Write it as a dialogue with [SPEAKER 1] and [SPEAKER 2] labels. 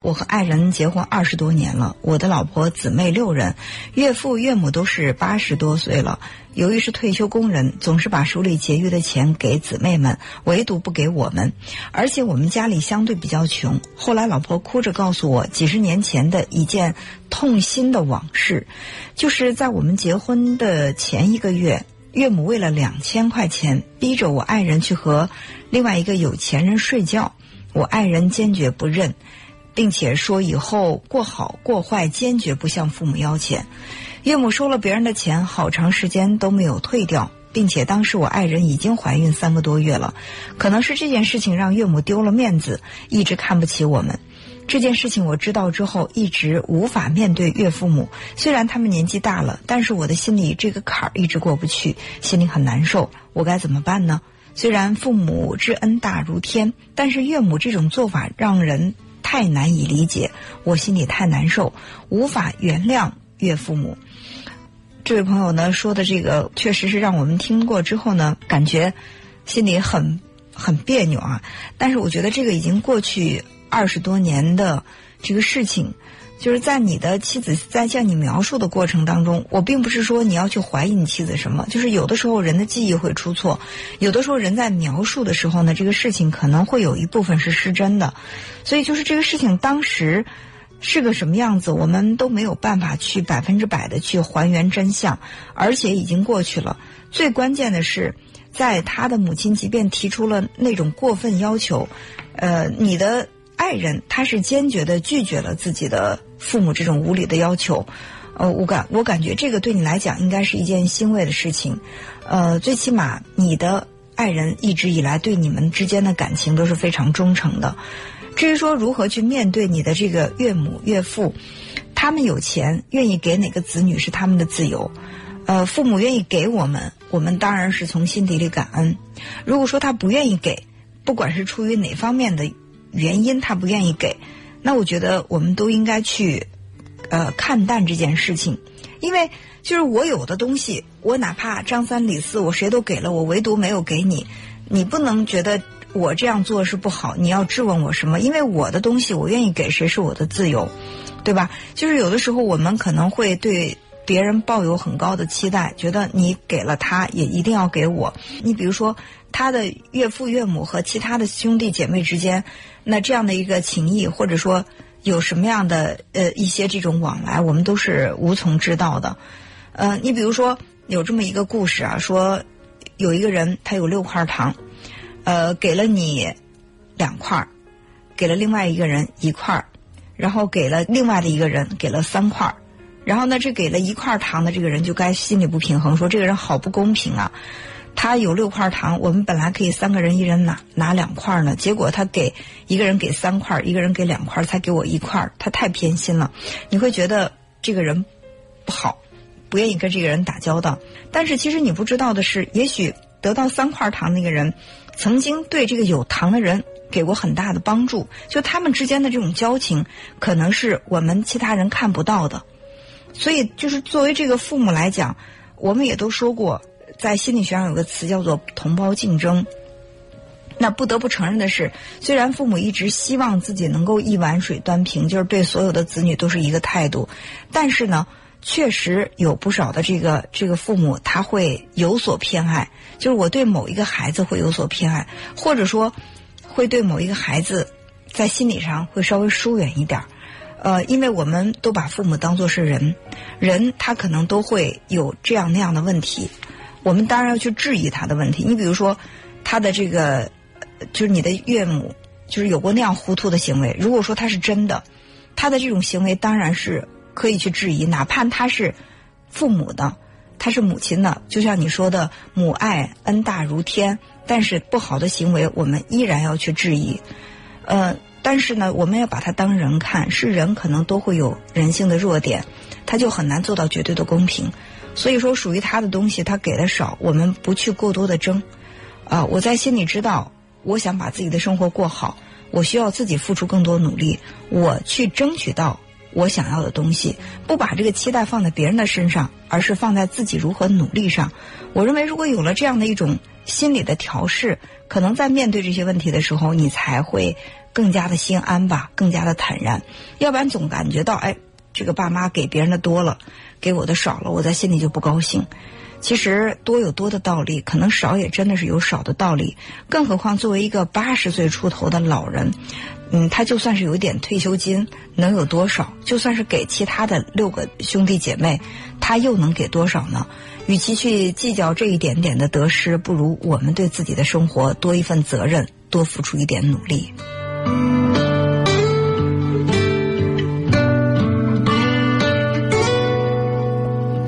[SPEAKER 1] 我和爱人结婚二十多年了，我的老婆姊妹六人，岳父岳母都是八十多岁了。由于是退休工人，总是把手里结余的钱给姊妹们，唯独不给我们。而且我们家里相对比较穷。后来老婆哭着告诉我，几十年前的一件痛心的往事，就是在我们结婚的前一个月，岳母为了两千块钱，逼着我爱人去和另外一个有钱人睡觉，我爱人坚决不认。并且说以后过好过坏，坚决不向父母要钱。岳母收了别人的钱，好长时间都没有退掉，并且当时我爱人已经怀孕三个多月了。可能是这件事情让岳母丢了面子，一直看不起我们。这件事情我知道之后，一直无法面对岳父母。虽然他们年纪大了，但是我的心里这个坎儿一直过不去，心里很难受。我该怎么办呢？虽然父母之恩大如天，但是岳母这种做法让人。太难以理解，我心里太难受，无法原谅岳父母。这位朋友呢说的这个，确实是让我们听过之后呢，感觉心里很很别扭啊。但是我觉得这个已经过去二十多年的这个事情。就是在你的妻子在向你描述的过程当中，我并不是说你要去怀疑你妻子什么，就是有的时候人的记忆会出错，有的时候人在描述的时候呢，这个事情可能会有一部分是失真的，所以就是这个事情当时是个什么样子，我们都没有办法去百分之百的去还原真相，而且已经过去了。最关键的是，在他的母亲即便提出了那种过分要求，呃，你的爱人他是坚决的拒绝了自己的。父母这种无理的要求，呃，我感我感觉这个对你来讲应该是一件欣慰的事情，呃，最起码你的爱人一直以来对你们之间的感情都是非常忠诚的。至于说如何去面对你的这个岳母岳父，他们有钱愿意给哪个子女是他们的自由，呃，父母愿意给我们，我们当然是从心底里感恩。如果说他不愿意给，不管是出于哪方面的原因，他不愿意给。那我觉得我们都应该去，呃，看淡这件事情，因为就是我有的东西，我哪怕张三李四，我谁都给了，我唯独没有给你，你不能觉得我这样做是不好，你要质问我什么？因为我的东西，我愿意给谁是我的自由，对吧？就是有的时候我们可能会对别人抱有很高的期待，觉得你给了他，也一定要给我。你比如说。他的岳父岳母和其他的兄弟姐妹之间，那这样的一个情谊，或者说有什么样的呃一些这种往来，我们都是无从知道的。呃，你比如说有这么一个故事啊，说有一个人他有六块糖，呃，给了你两块，给了另外一个人一块，然后给了另外的一个人给了三块，然后呢，这给了一块糖的这个人就该心里不平衡，说这个人好不公平啊。他有六块糖，我们本来可以三个人一人拿拿两块呢，结果他给一个人给三块，一个人给两块，才给我一块，他太偏心了。你会觉得这个人不好，不愿意跟这个人打交道。但是其实你不知道的是，也许得到三块糖那个人，曾经对这个有糖的人给过很大的帮助，就他们之间的这种交情，可能是我们其他人看不到的。所以，就是作为这个父母来讲，我们也都说过。在心理学上有个词叫做“同胞竞争”。那不得不承认的是，虽然父母一直希望自己能够一碗水端平，就是对所有的子女都是一个态度，但是呢，确实有不少的这个这个父母他会有所偏爱，就是我对某一个孩子会有所偏爱，或者说会对某一个孩子在心理上会稍微疏远一点。呃，因为我们都把父母当作是人，人他可能都会有这样那样的问题。我们当然要去质疑他的问题。你比如说，他的这个就是你的岳母，就是有过那样糊涂的行为。如果说他是真的，他的这种行为当然是可以去质疑，哪怕他是父母的，他是母亲的，就像你说的，母爱恩大如天。但是不好的行为，我们依然要去质疑。呃，但是呢，我们要把他当人看，是人可能都会有人性的弱点，他就很难做到绝对的公平。所以说，属于他的东西，他给的少，我们不去过多的争。啊，我在心里知道，我想把自己的生活过好，我需要自己付出更多努力，我去争取到我想要的东西，不把这个期待放在别人的身上，而是放在自己如何努力上。我认为，如果有了这样的一种心理的调试，可能在面对这些问题的时候，你才会更加的心安吧，更加的坦然。要不然总感觉到，哎，这个爸妈给别人的多了，给我的少了，我在心里就不高兴。其实多有多的道理，可能少也真的是有少的道理。更何况作为一个八十岁出头的老人，嗯，他就算是有一点退休金，能有多少？就算是给其他的六个兄弟姐妹，他又能给多少呢？与其去计较这一点点的得失，不如我们对自己的生活多一份责任，多付出一点努力。Thank you.